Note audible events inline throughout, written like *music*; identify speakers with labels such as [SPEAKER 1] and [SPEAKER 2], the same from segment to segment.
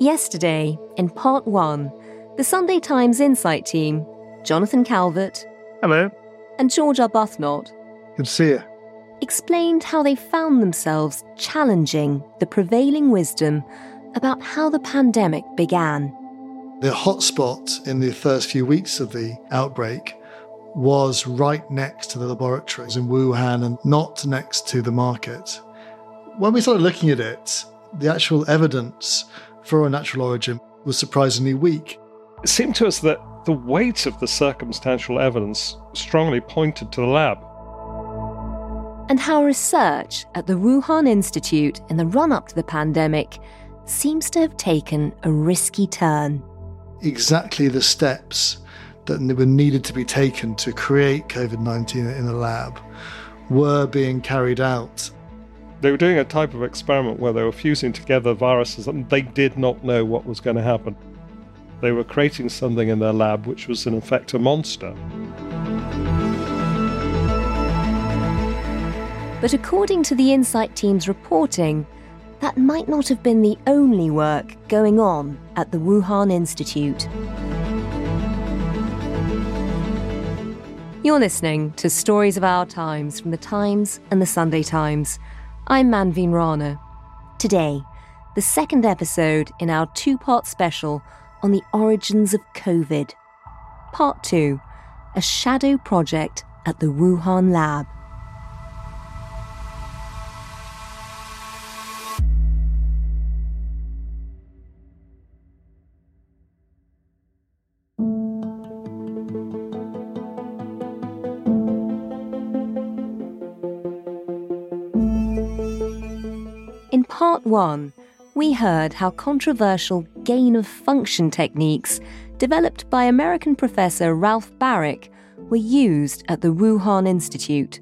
[SPEAKER 1] Yesterday, in part one, the Sunday Times Insight team, Jonathan Calvert
[SPEAKER 2] Hello.
[SPEAKER 1] and George Arbuthnot,
[SPEAKER 2] Good to see you.
[SPEAKER 1] explained how they found themselves challenging the prevailing wisdom about how the pandemic began.
[SPEAKER 3] The hotspot in the first few weeks of the outbreak was right next to the laboratories in Wuhan and not next to the market. When we started looking at it, the actual evidence for a natural origin was surprisingly weak.
[SPEAKER 2] It seemed to us that the weight of the circumstantial evidence strongly pointed to the lab.
[SPEAKER 1] and how research at the Wuhan Institute in the run up to the pandemic seems to have taken a risky turn.
[SPEAKER 3] Exactly the steps that were needed to be taken to create COVID 19 in a lab were being carried out.
[SPEAKER 2] They were doing a type of experiment where they were fusing together viruses and they did not know what was going to happen. They were creating something in their lab which was, in effect, a monster.
[SPEAKER 1] But according to the Insight team's reporting, that might not have been the only work going on at the Wuhan Institute. You're listening to Stories of Our Times from the Times and the Sunday Times. I'm Manveen Rana. Today, the second episode in our two part special on the origins of COVID. Part 2 A Shadow Project at the Wuhan Lab. Part one, we heard how controversial gain of function techniques developed by American professor Ralph Barrick were used at the Wuhan Institute.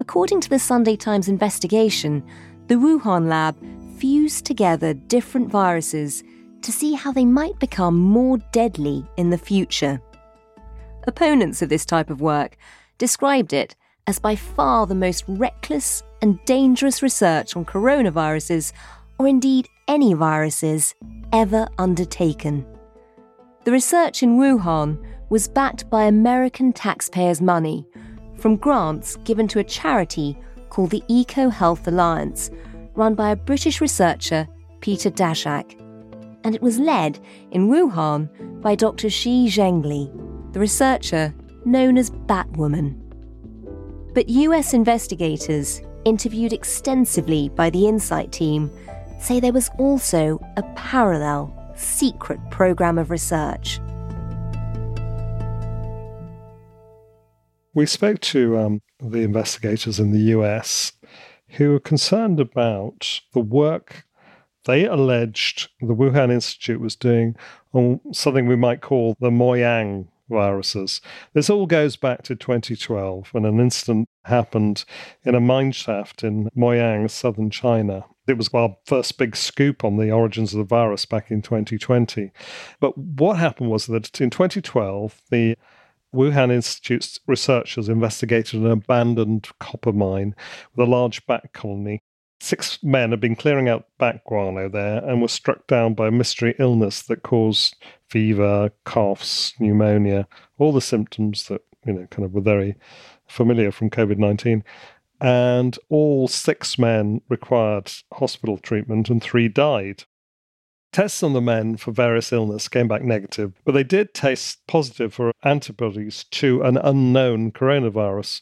[SPEAKER 1] According to the Sunday Times investigation, the Wuhan lab fused together different viruses to see how they might become more deadly in the future. Opponents of this type of work described it as by far the most reckless and dangerous research on coronaviruses, or indeed any viruses, ever undertaken. The research in Wuhan was backed by American taxpayers' money from grants given to a charity called the Eco Health Alliance, run by a British researcher, Peter Daszak. And it was led in Wuhan by Dr. Shi Zhengli, the researcher known as Batwoman. But US investigators, interviewed extensively by the Insight team, say there was also a parallel, secret program of research.
[SPEAKER 2] We spoke to um, the investigators in the US who were concerned about the work they alleged the Wuhan Institute was doing on something we might call the Moyang viruses. This all goes back to 2012 when an incident happened in a mine shaft in Moyang, southern China. It was our first big scoop on the origins of the virus back in 2020. But what happened was that in 2012, the Wuhan Institute's researchers investigated an abandoned copper mine with a large bat colony. Six men had been clearing out bat guano there and were struck down by a mystery illness that caused fever, coughs, pneumonia, all the symptoms that, you know, kind of were very familiar from COVID 19. And all six men required hospital treatment and three died. Tests on the men for various illness came back negative, but they did test positive for antibodies to an unknown coronavirus.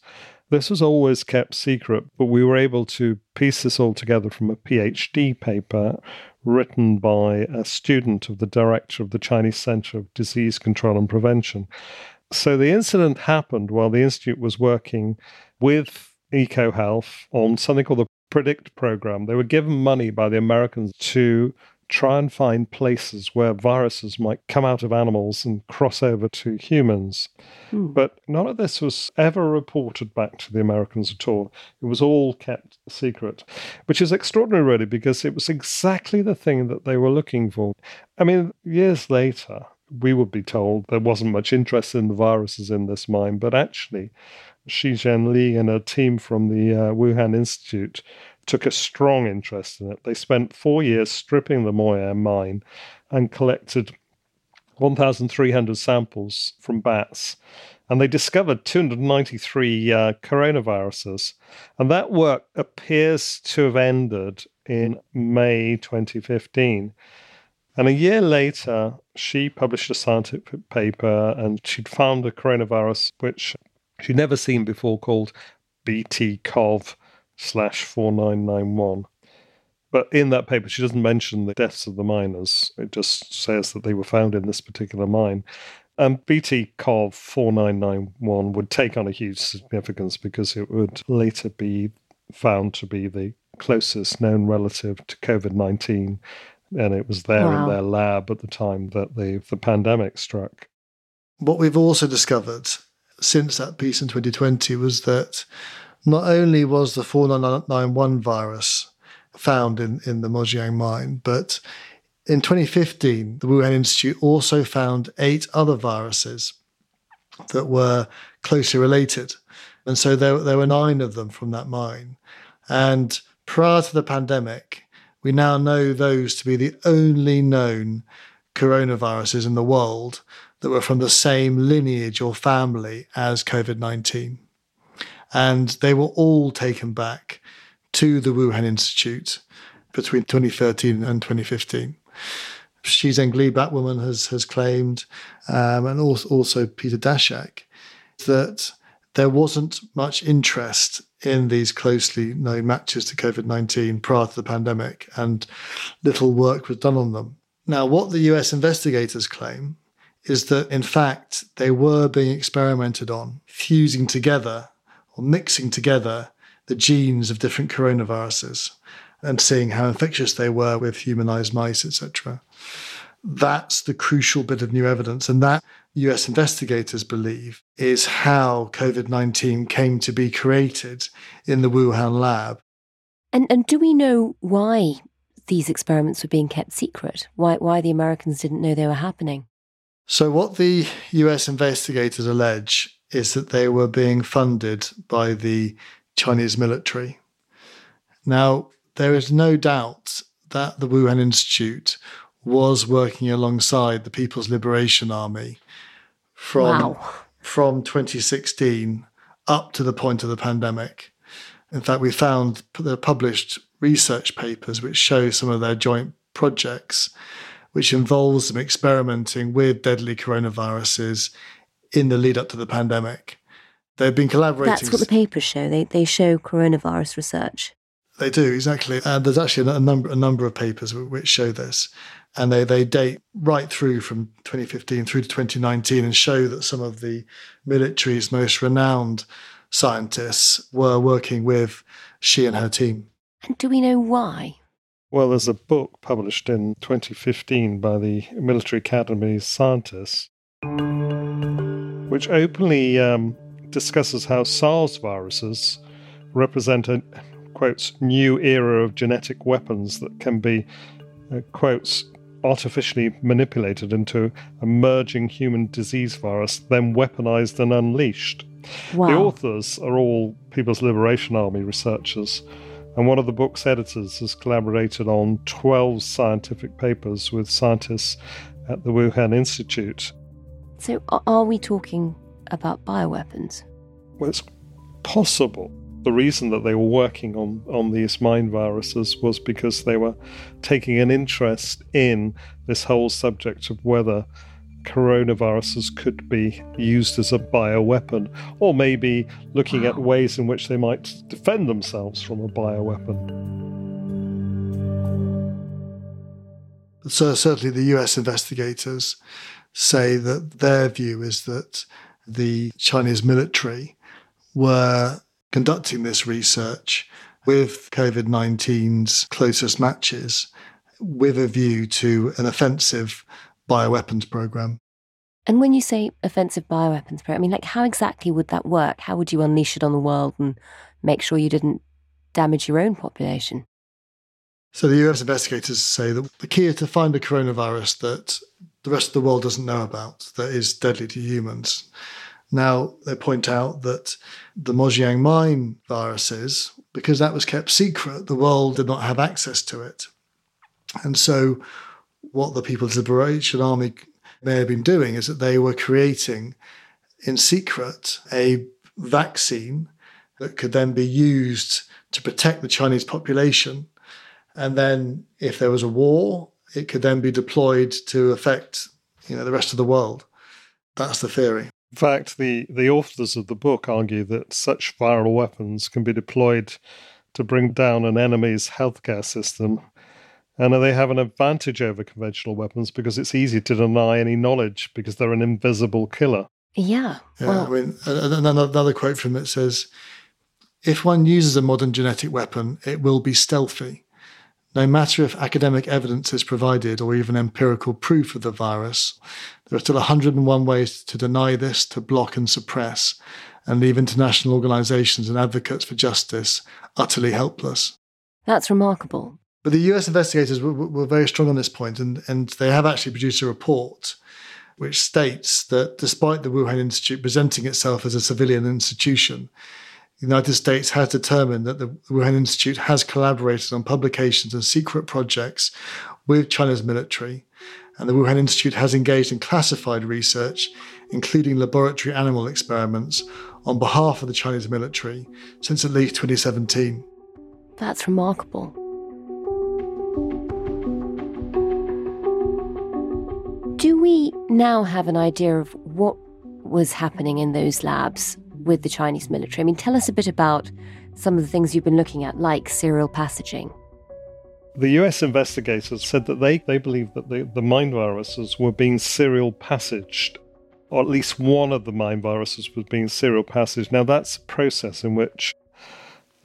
[SPEAKER 2] This was always kept secret, but we were able to piece this all together from a PhD paper written by a student of the director of the Chinese Center of Disease Control and Prevention. So the incident happened while the Institute was working with EcoHealth on something called the PREDICT program. They were given money by the Americans to try and find places where viruses might come out of animals and cross over to humans. Hmm. But none of this was ever reported back to the Americans at all. It was all kept secret, which is extraordinary, really, because it was exactly the thing that they were looking for. I mean, years later, we would be told there wasn't much interest in the viruses in this mine, but actually, Shizhen Li and a team from the uh, Wuhan Institute took a strong interest in it. They spent four years stripping the Moyar mine and collected 1,300 samples from bats. And they discovered 293 uh, coronaviruses. And that work appears to have ended in May 2015. And a year later, she published a scientific paper and she'd found a coronavirus which she'd never seen before called BT-CoV slash 4991. But in that paper, she doesn't mention the deaths of the miners. It just says that they were found in this particular mine. And BT-CoV 4991 would take on a huge significance because it would later be found to be the closest known relative to COVID 19. And it was there wow. in their lab at the time that the, the pandemic struck.
[SPEAKER 3] What we've also discovered since that piece in 2020 was that not only was the 4991 virus found in, in the Mojiang mine, but in 2015, the Wuhan Institute also found eight other viruses that were closely related. And so there, there were nine of them from that mine. And prior to the pandemic, we now know those to be the only known coronaviruses in the world that were from the same lineage or family as COVID 19 and they were all taken back to the Wuhan Institute between 2013 and 2015. Shizhen Li Batwoman has has claimed, um, and also, also Peter Daszak, that there wasn't much interest in these closely known matches to COVID 19 prior to the pandemic, and little work was done on them. Now, what the US investigators claim is that, in fact, they were being experimented on, fusing together or mixing together the genes of different coronaviruses and seeing how infectious they were with humanized mice, etc. That's the crucial bit of new evidence. And that US investigators believe is how COVID 19 came to be created in the Wuhan lab.
[SPEAKER 1] And, and do we know why these experiments were being kept secret? Why, why the Americans didn't know they were happening?
[SPEAKER 3] So, what the US investigators allege is that they were being funded by the Chinese military. Now, there is no doubt that the Wuhan Institute was working alongside the People's Liberation Army from, wow. from 2016 up to the point of the pandemic. In fact, we found the published research papers which show some of their joint projects, which involves them experimenting with deadly coronaviruses in the lead up to the pandemic. They've been collaborating.
[SPEAKER 1] That's what the papers show. They, they show coronavirus research.
[SPEAKER 3] They do exactly, and there's actually a number a number of papers which show this, and they they date right through from 2015 through to 2019 and show that some of the military's most renowned scientists were working with she and her team.
[SPEAKER 1] And do we know why?
[SPEAKER 2] Well, there's a book published in 2015 by the Military Academy's scientists which openly um, discusses how SARS viruses represent a quotes new era of genetic weapons that can be uh, quotes artificially manipulated into a merging human disease virus, then weaponized and unleashed. Wow. The authors are all People's Liberation Army researchers, and one of the book's editors has collaborated on 12 scientific papers with scientists at the Wuhan Institute
[SPEAKER 1] so, are we talking about bioweapons?
[SPEAKER 2] Well, it's possible. The reason that they were working on, on these mind viruses was because they were taking an interest in this whole subject of whether coronaviruses could be used as a bioweapon, or maybe looking wow. at ways in which they might defend themselves from a bioweapon.
[SPEAKER 3] So, certainly, the US investigators say that their view is that the Chinese military were conducting this research with COVID 19's closest matches with a view to an offensive bioweapons program.
[SPEAKER 1] And when you say offensive bioweapons program, I mean, like, how exactly would that work? How would you unleash it on the world and make sure you didn't damage your own population?
[SPEAKER 3] So the US investigators say that the key is to find a coronavirus that the rest of the world doesn't know about that is deadly to humans. Now, they point out that the Mojiang mine viruses, because that was kept secret, the world did not have access to it. And so, what the People's Liberation Army may have been doing is that they were creating in secret a vaccine that could then be used to protect the Chinese population. And then, if there was a war, it could then be deployed to affect you know, the rest of the world. That's the theory.
[SPEAKER 2] In fact, the, the authors of the book argue that such viral weapons can be deployed to bring down an enemy's healthcare system. And they have an advantage over conventional weapons because it's easy to deny any knowledge because they're an invisible killer.
[SPEAKER 1] Yeah.
[SPEAKER 3] yeah well, I mean, another, another quote from it says If one uses a modern genetic weapon, it will be stealthy. No matter if academic evidence is provided or even empirical proof of the virus, there are still 101 ways to deny this, to block and suppress, and leave international organizations and advocates for justice utterly helpless.
[SPEAKER 1] That's remarkable.
[SPEAKER 3] But the US investigators were, were very strong on this point, and, and they have actually produced a report which states that despite the Wuhan Institute presenting itself as a civilian institution, the United States has determined that the Wuhan Institute has collaborated on publications and secret projects with China's military, and the Wuhan Institute has engaged in classified research, including laboratory animal experiments, on behalf of the Chinese military since at least 2017.
[SPEAKER 1] That's remarkable. Do we now have an idea of what was happening in those labs with the Chinese military. I mean, tell us a bit about some of the things you've been looking at, like serial passaging.
[SPEAKER 2] The US investigators said that they, they believe that the, the mind viruses were being serial passaged, or at least one of the mind viruses was being serial passaged. Now, that's a process in which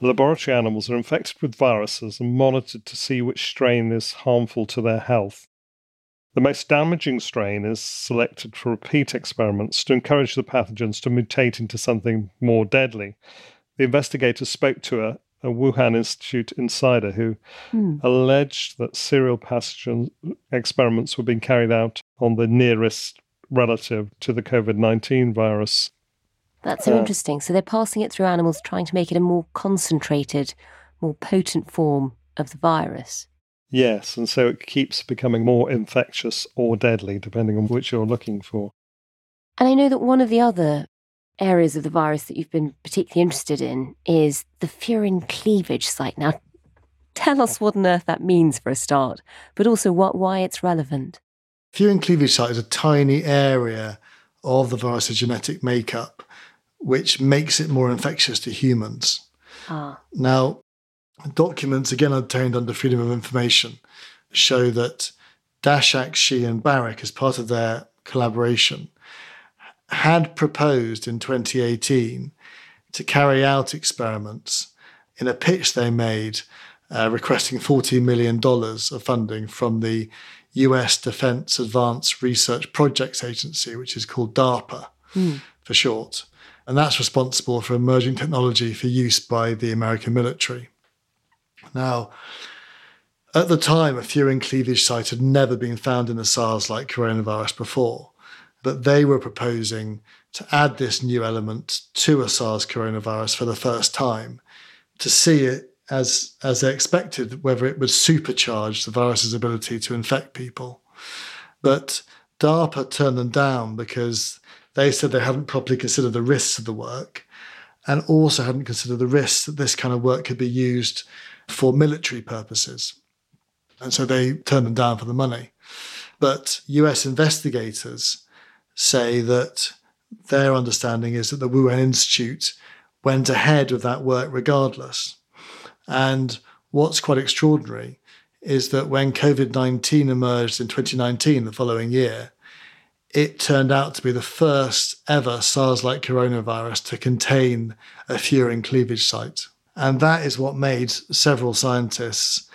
[SPEAKER 2] laboratory animals are infected with viruses and monitored to see which strain is harmful to their health. The most damaging strain is selected for repeat experiments to encourage the pathogens to mutate into something more deadly. The investigators spoke to a, a Wuhan Institute insider who mm. alleged that serial pathogen experiments were being carried out on the nearest relative to the COVID 19 virus.
[SPEAKER 1] That's so uh, interesting. So they're passing it through animals, trying to make it a more concentrated, more potent form of the virus.
[SPEAKER 2] Yes, and so it keeps becoming more infectious or deadly, depending on which you're looking for.
[SPEAKER 1] And I know that one of the other areas of the virus that you've been particularly interested in is the furin cleavage site. Now, tell us what on earth that means for a start, but also what, why it's relevant.
[SPEAKER 3] Furin cleavage site is a tiny area of the virus's genetic makeup which makes it more infectious to humans. Ah. Now, Documents, again obtained under Freedom of Information, show that Daszak, Shi, and Baric, as part of their collaboration, had proposed in 2018 to carry out experiments in a pitch they made uh, requesting $40 million of funding from the US Defense Advanced Research Projects Agency, which is called DARPA mm. for short. And that's responsible for emerging technology for use by the American military. Now, at the time, a furin cleavage site had never been found in the SARS like coronavirus before, but they were proposing to add this new element to a SARS coronavirus for the first time to see it as, as they expected, whether it would supercharge the virus's ability to infect people. But DARPA turned them down because they said they hadn't properly considered the risks of the work and also hadn't considered the risks that this kind of work could be used for military purposes. And so they turned them down for the money. But US investigators say that their understanding is that the Wuhan Institute went ahead with that work regardless. And what's quite extraordinary is that when COVID 19 emerged in 2019, the following year, it turned out to be the first ever SARS like coronavirus to contain a furin cleavage site. And that is what made several scientists'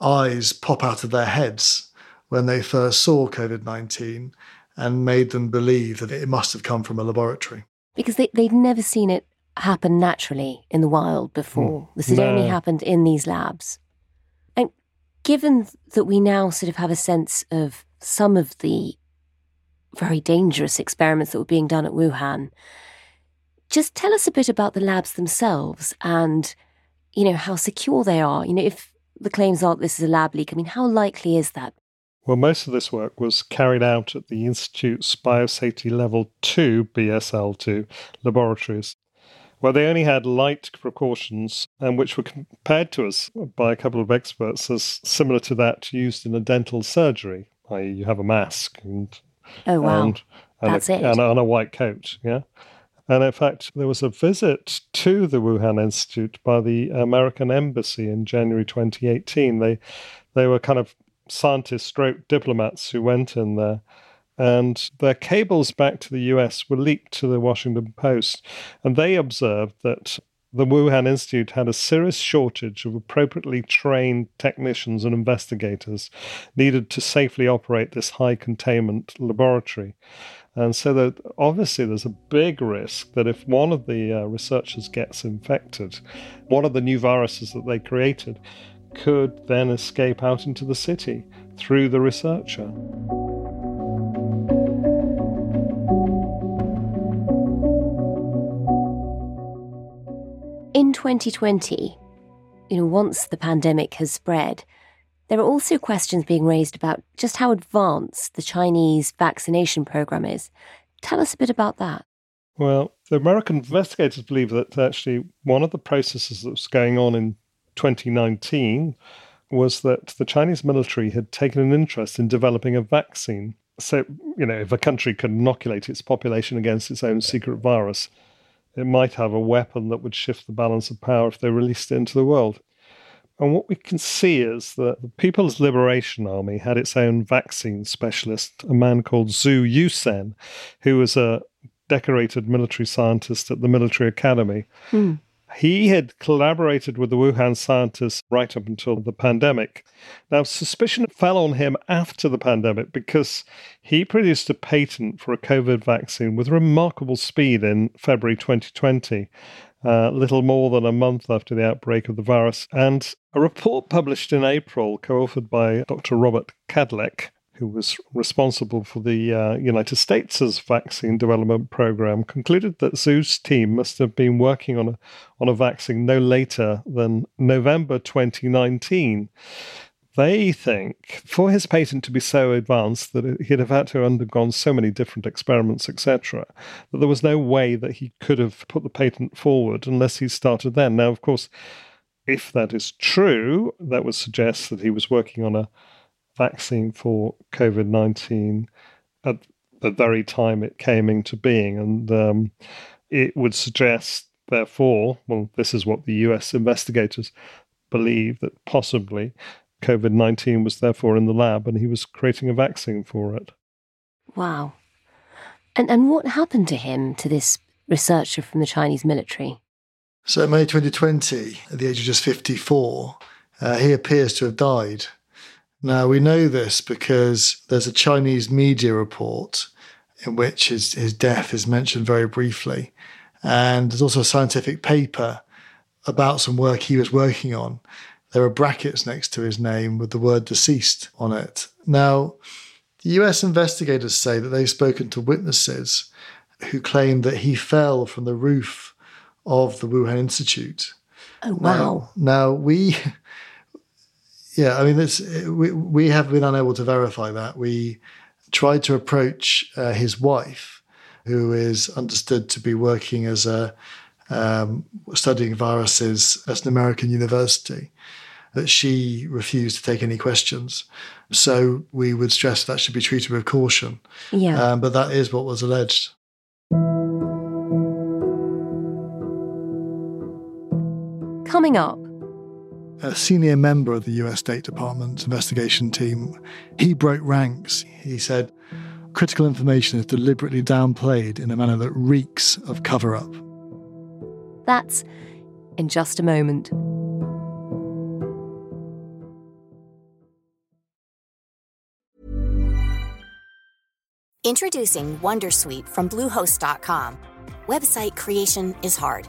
[SPEAKER 3] eyes pop out of their heads when they first saw COVID 19 and made them believe that it must have come from a laboratory.
[SPEAKER 1] Because they, they'd never seen it happen naturally in the wild before. Mm. This had no. only happened in these labs. And given that we now sort of have a sense of some of the very dangerous experiments that were being done at Wuhan, just tell us a bit about the labs themselves and, you know, how secure they are. You know, if the claims are this is a lab leak, I mean, how likely is that?
[SPEAKER 2] Well, most of this work was carried out at the Institute's Biosafety Level 2 BSL2 laboratories, where they only had light precautions and which were compared to us by a couple of experts as similar to that used in a dental surgery, i.e., you have a mask and
[SPEAKER 1] oh wow, and, and that's
[SPEAKER 2] a,
[SPEAKER 1] it,
[SPEAKER 2] and, and a white coat, yeah. And in fact, there was a visit to the Wuhan Institute by the American Embassy in January 2018. They they were kind of scientists, stroke diplomats who went in there, and their cables back to the US were leaked to the Washington Post, and they observed that the Wuhan Institute had a serious shortage of appropriately trained technicians and investigators needed to safely operate this high containment laboratory. And so that obviously there's a big risk that if one of the uh, researchers gets infected, one of the new viruses that they created could then escape out into the city through the researcher.
[SPEAKER 1] In 2020, you know, once the pandemic has spread, there are also questions being raised about just how advanced the Chinese vaccination program is. Tell us a bit about that.
[SPEAKER 2] Well, the American investigators believe that actually one of the processes that was going on in 2019 was that the Chinese military had taken an interest in developing a vaccine. So, you know, if a country could inoculate its population against its own secret virus, it might have a weapon that would shift the balance of power if they released it into the world. And what we can see is that the People's Liberation Army had its own vaccine specialist, a man called Zhu Yusen, who was a decorated military scientist at the military academy. Hmm. He had collaborated with the Wuhan scientists right up until the pandemic. Now, suspicion fell on him after the pandemic because he produced a patent for a COVID vaccine with remarkable speed in February 2020 uh, little more than a month after the outbreak of the virus. And a report published in April, co authored by Dr. Robert Kadlec, who was responsible for the uh, United States' vaccine development program, concluded that Zhu's team must have been working on a, on a vaccine no later than November 2019 they think for his patent to be so advanced that he'd have had to have undergone so many different experiments, etc., that there was no way that he could have put the patent forward unless he started then. Now, of course, if that is true, that would suggest that he was working on a vaccine for COVID 19 at the very time it came into being. And um, it would suggest, therefore, well, this is what the US investigators believe that possibly COVID 19 was therefore in the lab and he was creating a vaccine for it.
[SPEAKER 1] Wow. And, and what happened to him, to this researcher from the Chinese military?
[SPEAKER 3] So, May 2020, at the age of just 54, uh, he appears to have died. Now, we know this because there's a Chinese media report in which his, his death is mentioned very briefly. And there's also a scientific paper about some work he was working on there are brackets next to his name with the word deceased on it. Now, the US investigators say that they've spoken to witnesses who claim that he fell from the roof of the Wuhan Institute.
[SPEAKER 1] Oh, wow.
[SPEAKER 3] Now, now we, yeah, I mean, it's, we, we have been unable to verify that. We tried to approach uh, his wife, who is understood to be working as a um, studying viruses at an American university that she refused to take any questions. So we would stress that should be treated with caution.
[SPEAKER 1] Yeah.
[SPEAKER 3] Um, but that is what was alleged.
[SPEAKER 1] Coming up.
[SPEAKER 3] A senior member of the US State Department investigation team, he broke ranks. He said, critical information is deliberately downplayed in a manner that reeks of cover up.
[SPEAKER 1] That's in just a moment.
[SPEAKER 4] Introducing Wondersuite from Bluehost.com. Website creation is hard,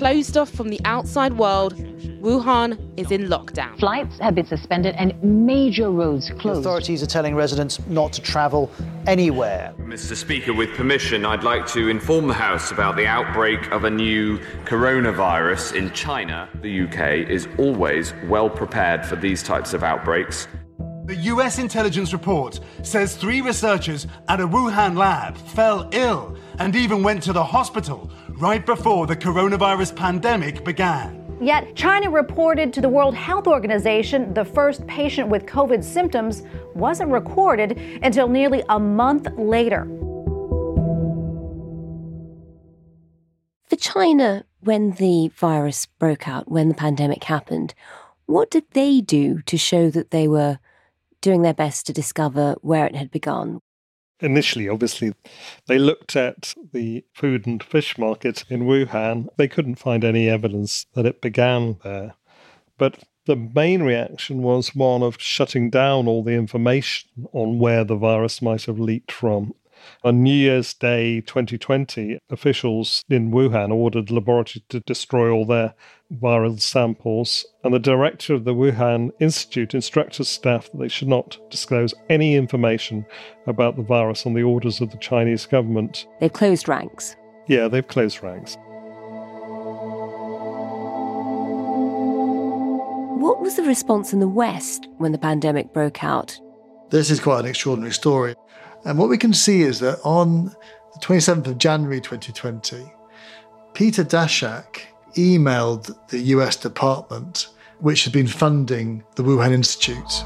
[SPEAKER 5] Closed off from the outside world, Wuhan is in lockdown.
[SPEAKER 6] Flights have been suspended and major roads closed.
[SPEAKER 7] Authorities are telling residents not to travel anywhere.
[SPEAKER 8] Mr. Speaker, with permission, I'd like to inform the House about the outbreak of a new coronavirus in China. The UK is always well prepared for these types of outbreaks.
[SPEAKER 9] The US intelligence report says three researchers at a Wuhan lab fell ill and even went to the hospital right before the coronavirus pandemic began.
[SPEAKER 10] Yet, China reported to the World Health Organization the first patient with COVID symptoms wasn't recorded until nearly a month later.
[SPEAKER 1] For China, when the virus broke out, when the pandemic happened, what did they do to show that they were doing their best to discover where it had begun?
[SPEAKER 2] Initially, obviously, they looked at the food and fish market in Wuhan. They couldn't find any evidence that it began there. But the main reaction was one of shutting down all the information on where the virus might have leaked from. On New Year's Day 2020, officials in Wuhan ordered the laboratory to destroy all their viral samples, and the director of the Wuhan Institute instructed staff that they should not disclose any information about the virus on the orders of the Chinese government.
[SPEAKER 1] They've closed ranks.
[SPEAKER 2] Yeah, they've closed ranks.
[SPEAKER 1] What was the response in the West when the pandemic broke out?
[SPEAKER 3] This is quite an extraordinary story. And what we can see is that on the 27th of January 2020, Peter Daszak emailed the US department, which had been funding the Wuhan Institute.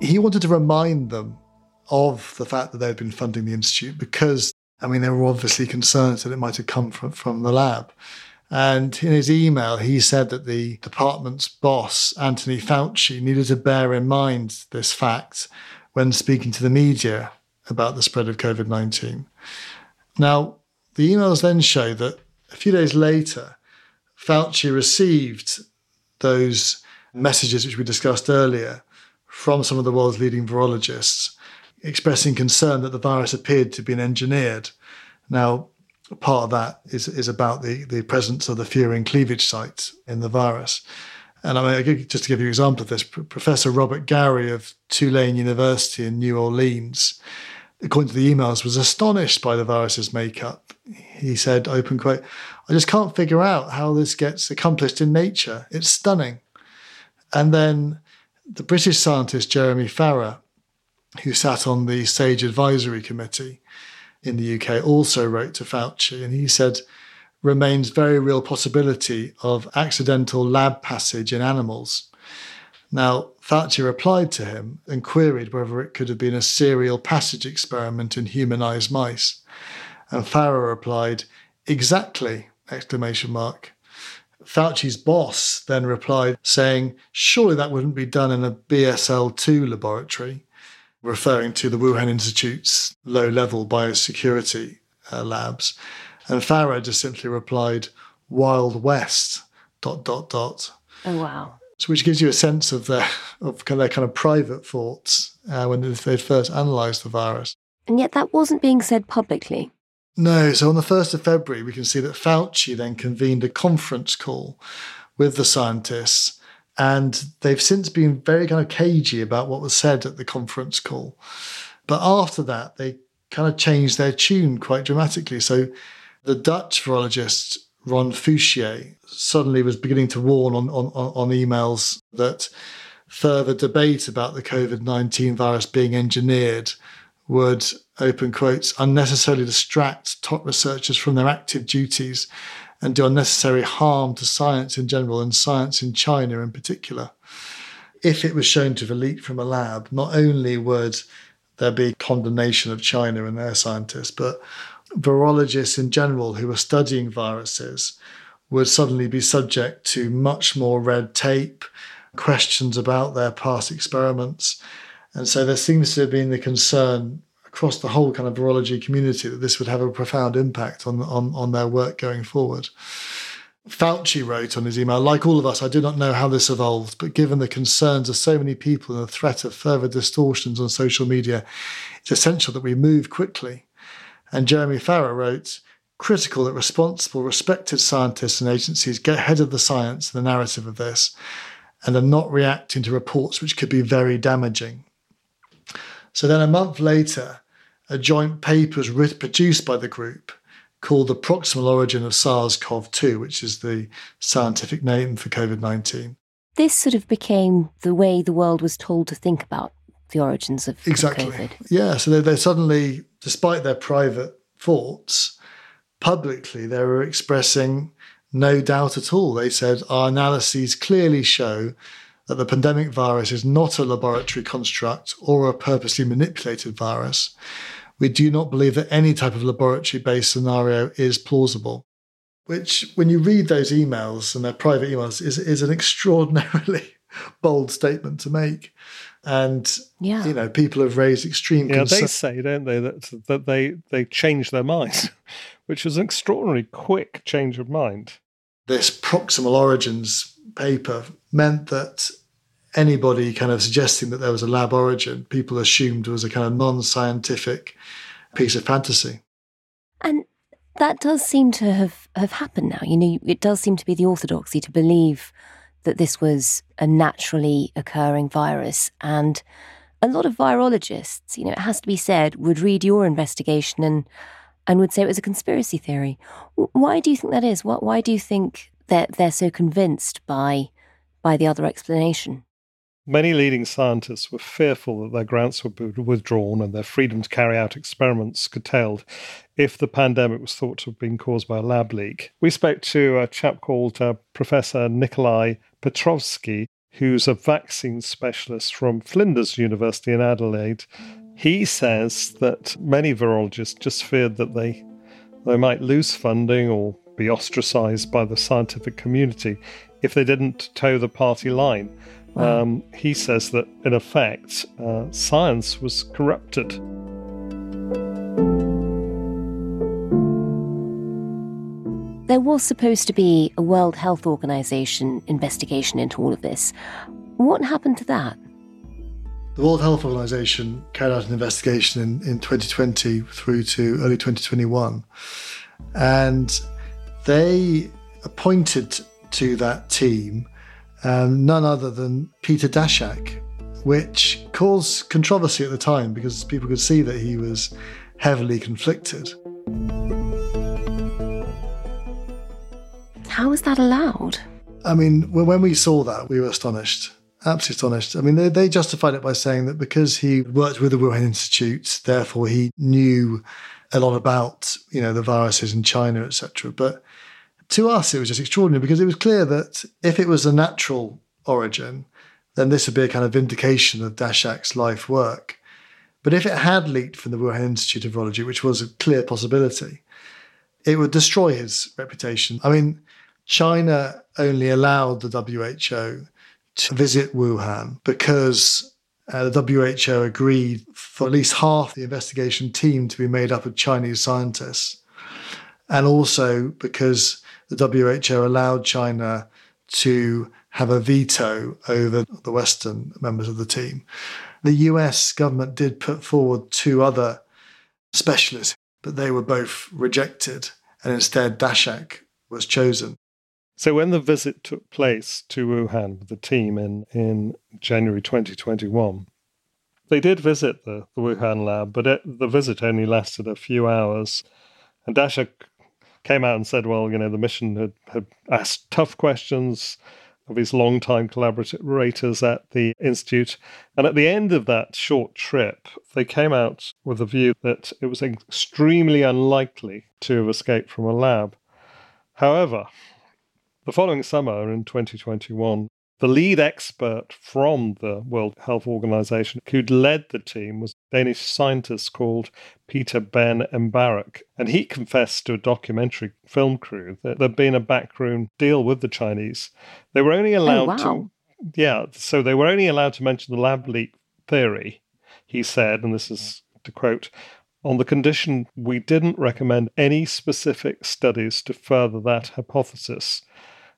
[SPEAKER 3] He wanted to remind them of the fact that they had been funding the institute because, I mean, they were obviously concerned that it might have come from, from the lab. And in his email, he said that the department's boss, Anthony Fauci, needed to bear in mind this fact when speaking to the media about the spread of COVID 19. Now, the emails then show that a few days later, Fauci received those messages which we discussed earlier from some of the world's leading virologists expressing concern that the virus appeared to be engineered. Now, part of that is, is about the, the presence of the furin cleavage site in the virus. And I mean, just to give you an example of this, Professor Robert Gary of Tulane University in New Orleans, according to the emails, was astonished by the virus's makeup. He said, open quote, I just can't figure out how this gets accomplished in nature. It's stunning. And then the British scientist Jeremy Farrar, who sat on the SAGE Advisory Committee, in the UK also wrote to Fauci, and he said, remains very real possibility of accidental lab passage in animals. Now, Fauci replied to him and queried whether it could have been a serial passage experiment in humanized mice. And Farrar replied, exactly, exclamation mark. Fauci's boss then replied, saying, surely that wouldn't be done in a BSL 2 laboratory referring to the Wuhan Institute's low level biosecurity uh, labs. And Farah just simply replied, Wild West, dot, dot, dot.
[SPEAKER 1] Oh, wow.
[SPEAKER 3] So, which gives you a sense of their, of their kind of private thoughts uh, when they first analysed the virus.
[SPEAKER 1] And yet that wasn't being said publicly.
[SPEAKER 3] No. So on the 1st of February, we can see that Fauci then convened a conference call with the scientists and they've since been very kind of cagey about what was said at the conference call. But after that, they kind of changed their tune quite dramatically. So the Dutch virologist Ron Fouchier suddenly was beginning to warn on, on, on emails that further debate about the COVID 19 virus being engineered would, open quotes, unnecessarily distract top researchers from their active duties and do unnecessary harm to science in general and science in China in particular. If it was shown to have leaked from a lab, not only would there be condemnation of China and their scientists, but virologists in general who are studying viruses would suddenly be subject to much more red tape, questions about their past experiments. And so there seems to have been the concern across the whole kind of virology community that this would have a profound impact on, on, on their work going forward. Fauci wrote on his email, like all of us, I do not know how this evolved, but given the concerns of so many people and the threat of further distortions on social media, it's essential that we move quickly. And Jeremy Farrar wrote, critical that responsible, respected scientists and agencies get ahead of the science and the narrative of this and are not reacting to reports which could be very damaging. So then a month later, a joint paper was written, produced by the group called The Proximal Origin of SARS CoV 2, which is the scientific name for COVID 19.
[SPEAKER 1] This sort of became the way the world was told to think about the origins of, COVID.
[SPEAKER 3] exactly.
[SPEAKER 1] of COVID.
[SPEAKER 3] Yeah, so they, they suddenly, despite their private thoughts, publicly they were expressing no doubt at all. They said, Our analyses clearly show that the pandemic virus is not a laboratory construct or a purposely manipulated virus. We do not believe that any type of laboratory based scenario is plausible. Which, when you read those emails and their private emails, is, is an extraordinarily *laughs* bold statement to make. And
[SPEAKER 1] yeah.
[SPEAKER 3] you know, people have raised extreme.
[SPEAKER 2] Yeah,
[SPEAKER 3] concern.
[SPEAKER 2] they say, don't they, that that they they change their mind, *laughs* which is an extraordinarily quick change of mind.
[SPEAKER 3] This proximal origins paper meant that anybody kind of suggesting that there was a lab origin, people assumed was a kind of non-scientific piece of fantasy.
[SPEAKER 1] And that does seem to have, have happened now. You know, it does seem to be the orthodoxy to believe that this was a naturally occurring virus. And a lot of virologists, you know, it has to be said, would read your investigation and and would say it was a conspiracy theory. Why do you think that is? Why do you think that they're so convinced by by the other explanation?
[SPEAKER 2] Many leading scientists were fearful that their grants would be withdrawn and their freedom to carry out experiments curtailed if the pandemic was thought to have been caused by a lab leak. We spoke to a chap called uh, Professor Nikolai Petrovsky, who's a vaccine specialist from Flinders University in Adelaide. He says that many virologists just feared that they they might lose funding or be ostracized by the scientific community if they didn't toe the party line. Wow. Um, he says that, in effect, uh, science was corrupted.
[SPEAKER 1] There was supposed to be a World Health Organization investigation into all of this. What happened to that?
[SPEAKER 3] The World Health Organization carried out an investigation in, in 2020 through to early 2021. And they appointed to that team um, none other than Peter Daszak, which caused controversy at the time because people could see that he was heavily conflicted.
[SPEAKER 1] How was that allowed?
[SPEAKER 3] I mean, when we saw that, we were astonished. Absolutely astonished. I mean, they, they justified it by saying that because he worked with the Wuhan Institute, therefore he knew a lot about, you know, the viruses in China, etc. But to us, it was just extraordinary because it was clear that if it was a natural origin, then this would be a kind of vindication of Dashak's life work. But if it had leaked from the Wuhan Institute of Virology, which was a clear possibility, it would destroy his reputation. I mean, China only allowed the WHO to visit Wuhan because uh, the WHO agreed for at least half the investigation team to be made up of Chinese scientists. And also because the WHO allowed China to have a veto over the Western members of the team. The US government did put forward two other specialists, but they were both rejected, and instead Dashak was chosen.
[SPEAKER 2] So, when the visit took place to Wuhan with the team in, in January 2021, they did visit the, the Wuhan lab, but it, the visit only lasted a few hours. And Daszak came out and said, well, you know, the mission had, had asked tough questions. of his longtime collaborators at the Institute. And at the end of that short trip, they came out with a view that it was extremely unlikely to have escaped from a lab. However, the following summer in 2021, the lead expert from the World Health Organization who'd led the team was a Danish scientist called Peter Ben Embarek. And he confessed to a documentary film crew that there'd been a backroom deal with the Chinese. They were only oh, allowed oh, wow. to. Yeah, so they were only allowed to mention the lab leak theory, he said, and this is to quote, on the condition we didn't recommend any specific studies to further that hypothesis.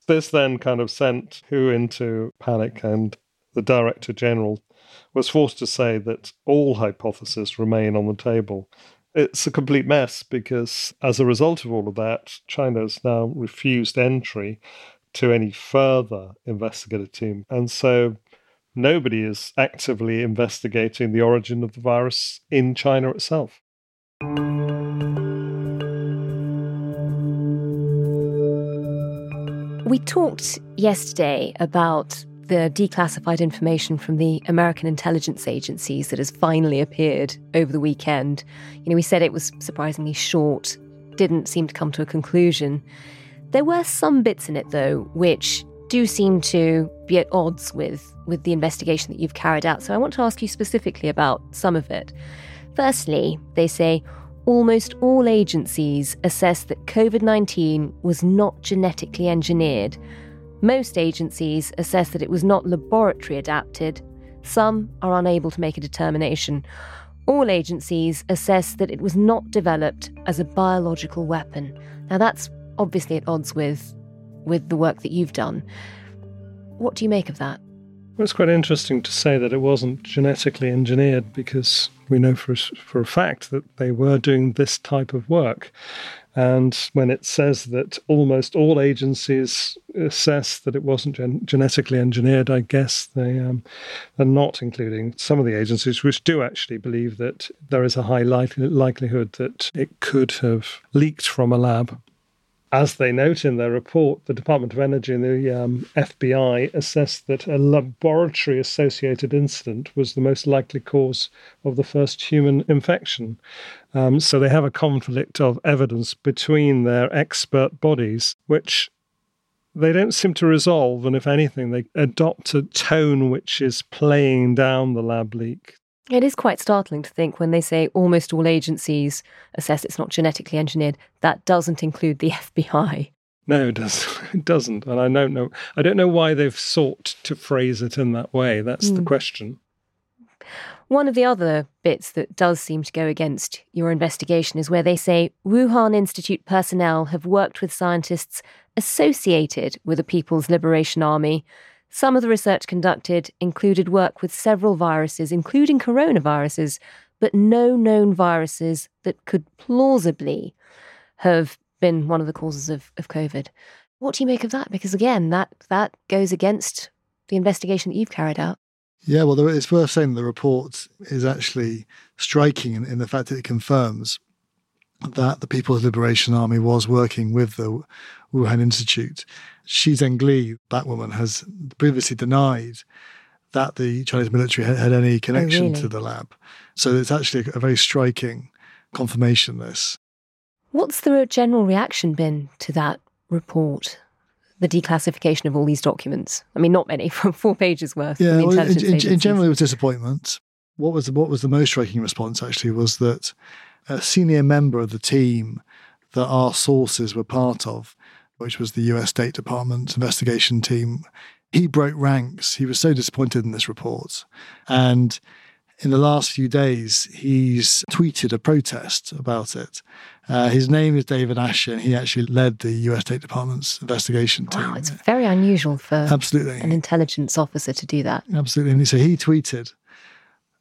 [SPEAKER 2] This then kind of sent WHO into panic, and the Director General was forced to say that all hypotheses remain on the table. It's a complete mess because, as a result of all of that, China has now refused entry to any further investigative team. And so nobody is actively investigating the origin of the virus in China itself.
[SPEAKER 1] We talked yesterday about the declassified information from the American intelligence agencies that has finally appeared over the weekend. You know, we said it was surprisingly short, didn't seem to come to a conclusion. There were some bits in it, though, which do seem to be at odds with, with the investigation that you've carried out. So I want to ask you specifically about some of it. Firstly, they say almost all agencies assess that COVID 19 was not genetically engineered. Most agencies assess that it was not laboratory adapted. Some are unable to make a determination. All agencies assess that it was not developed as a biological weapon. Now, that's obviously at odds with, with the work that you've done. What do you make of that?
[SPEAKER 2] Well, it's quite interesting to say that it wasn't genetically engineered because we know for, for a fact that they were doing this type of work. And when it says that almost all agencies assess that it wasn't gen- genetically engineered, I guess they um, are not including some of the agencies which do actually believe that there is a high likelihood that it could have leaked from a lab as they note in their report, the Department of Energy and the um, FBI assessed that a laboratory associated incident was the most likely cause of the first human infection. Um, so they have a conflict of evidence between their expert bodies, which they don't seem to resolve. And if anything, they adopt a tone which is playing down the lab leak
[SPEAKER 1] it is quite startling to think when they say almost all agencies assess it's not genetically engineered, that doesn't include the *laughs* FBI.
[SPEAKER 2] No, it, does, *laughs* it doesn't. And I don't know I don't know why they've sought to phrase it in that way. That's mm. the hmm. question.
[SPEAKER 1] One of the other bits that does seem to go against your investigation is where they say Wuhan Institute personnel have worked with scientists associated with the People's Liberation Army some of the research conducted included work with several viruses, including coronaviruses, but no known viruses that could plausibly have been one of the causes of, of COVID. What do you make of that? Because again, that that goes against the investigation that you've carried out.
[SPEAKER 3] Yeah, well, it's worth saying the report is actually striking in, in the fact that it confirms that the People's Liberation Army was working with the Wuhan Institute. Shi Zhengli, that woman, has previously denied that the Chinese military had, had any connection oh, really? to the lab. So it's actually a, very striking confirmation, this.
[SPEAKER 1] What's the general reaction been to that report? The declassification of all these documents. I mean, not many, *laughs* from four pages worth.
[SPEAKER 3] Yeah, well, in, in, in general, it was disappointment. What was the, what was the most striking response actually was that a senior member of the team that our sources were part of, which was the US State Department's investigation team, he broke ranks. He was so disappointed in this report. And in the last few days, he's tweeted a protest about it. Uh, his name is David Asher, and he actually led the US State Department's investigation team.
[SPEAKER 1] Wow, it's very unusual for
[SPEAKER 3] Absolutely.
[SPEAKER 1] an intelligence officer to do that.
[SPEAKER 3] Absolutely. And so he tweeted,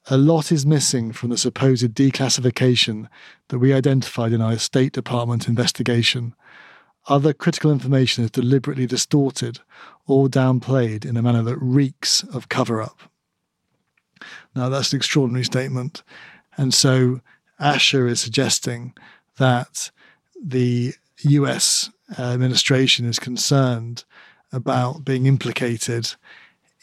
[SPEAKER 3] a lot is missing from the supposed declassification that we identified in our State Department investigation. Other critical information is deliberately distorted or downplayed in a manner that reeks of cover up. Now, that's an extraordinary statement. And so Asher is suggesting that the US administration is concerned about being implicated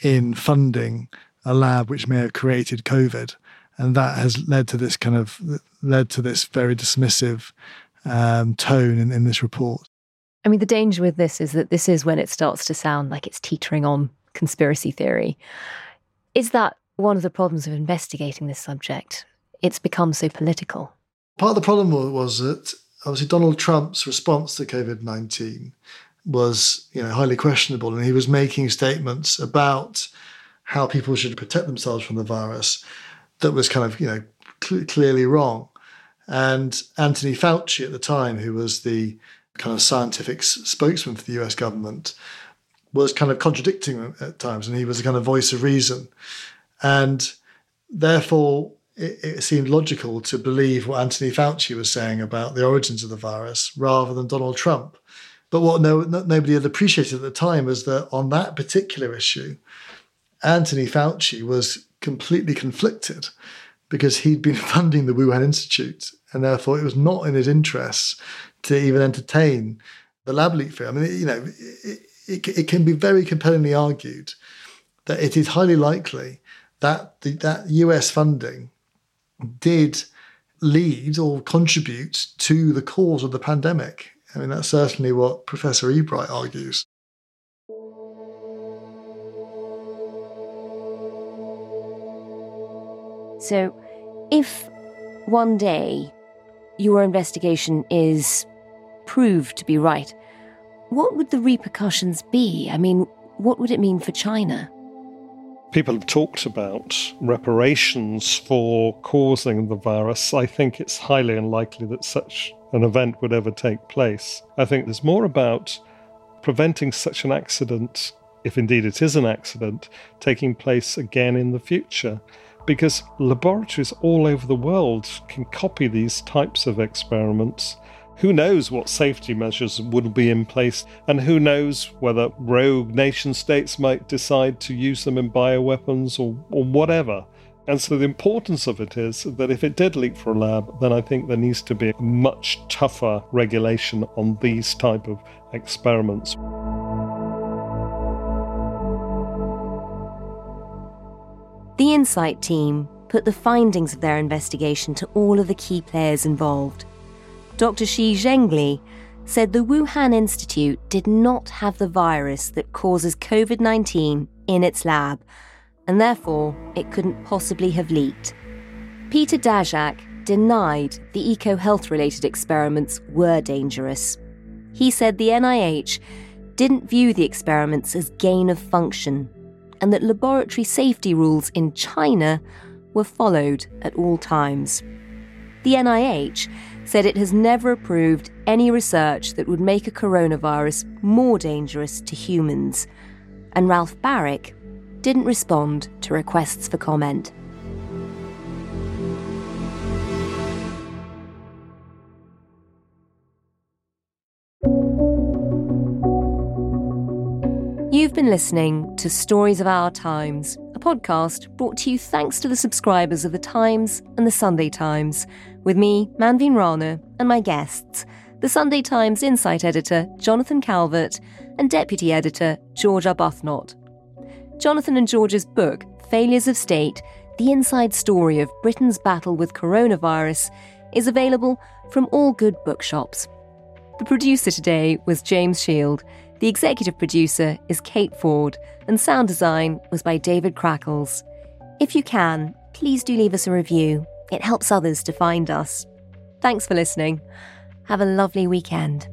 [SPEAKER 3] in funding a lab which may have created COVID. And that has led to this kind of led to this very dismissive um, tone in, in this report.
[SPEAKER 1] I mean, the danger with this is that this is when it starts to sound like it's teetering on conspiracy theory. Is that one of the problems of investigating this subject? It's become so political.
[SPEAKER 3] Part of the problem was that obviously Donald Trump's response to COVID 19 was you know, highly questionable, and he was making statements about how people should protect themselves from the virus that was kind of you know cl- clearly wrong. And Anthony Fauci at the time, who was the kind of scientific spokesman for the US government, was kind of contradicting them at times, and he was a kind of voice of reason. And therefore, it, it, seemed logical to believe what Anthony Fauci was saying about the origins of the virus rather than Donald Trump. But what no, nobody had appreciated at the time was that on that particular issue, Anthony Fauci was completely conflicted because he'd been *laughs* funding the Wuhan Institute, and therefore it was not in his interests to even entertain the lab leak theory. I mean, you know, it, it, it, can be very compellingly argued that it is highly likely that the, that US funding did lead or contribute to the cause of the pandemic. I mean, that's certainly what Professor Ebright argues.
[SPEAKER 1] So, if one day your investigation is proved to be right, what would the repercussions be? I mean, what would it mean for China?
[SPEAKER 2] People have talked about reparations for causing the virus. I think it's highly unlikely that such an event would ever take place. I think there's more about preventing such an accident, if indeed it is an accident, taking place again in the future because laboratories all over the world can copy these types of experiments. Who knows what safety measures would be in place, and who knows whether rogue nation states might decide to use them in bioweapons or, or whatever. And so the importance of it is that if it did leak for a lab, then I think there needs to be much tougher regulation on these type of experiments.
[SPEAKER 1] The Insight team put the findings of their investigation to all of the key players involved. Dr. Shi Zhengli said the Wuhan Institute did not have the virus that causes COVID 19 in its lab, and therefore it couldn't possibly have leaked. Peter Daszak denied the EcoHealth related experiments were dangerous. He said the NIH didn't view the experiments as gain of function and that laboratory safety rules in China were followed at all times. The NIH said it has never approved any research that would make a coronavirus more dangerous to humans, and Ralph Baric didn't respond to requests for comment. Been listening to Stories of Our Times, a podcast brought to you thanks to the subscribers of The Times and The Sunday Times, with me, Manveen Rana, and my guests, the Sunday Times Insight Editor, Jonathan Calvert, and Deputy Editor, George Arbuthnott. Jonathan and George's book, Failures of State The Inside Story of Britain's Battle with Coronavirus, is available from all good bookshops. The producer today was James Shield. The executive producer is Kate Ford, and sound design was by David Crackles. If you can, please do leave us a review. It helps others to find us. Thanks for listening. Have a lovely weekend.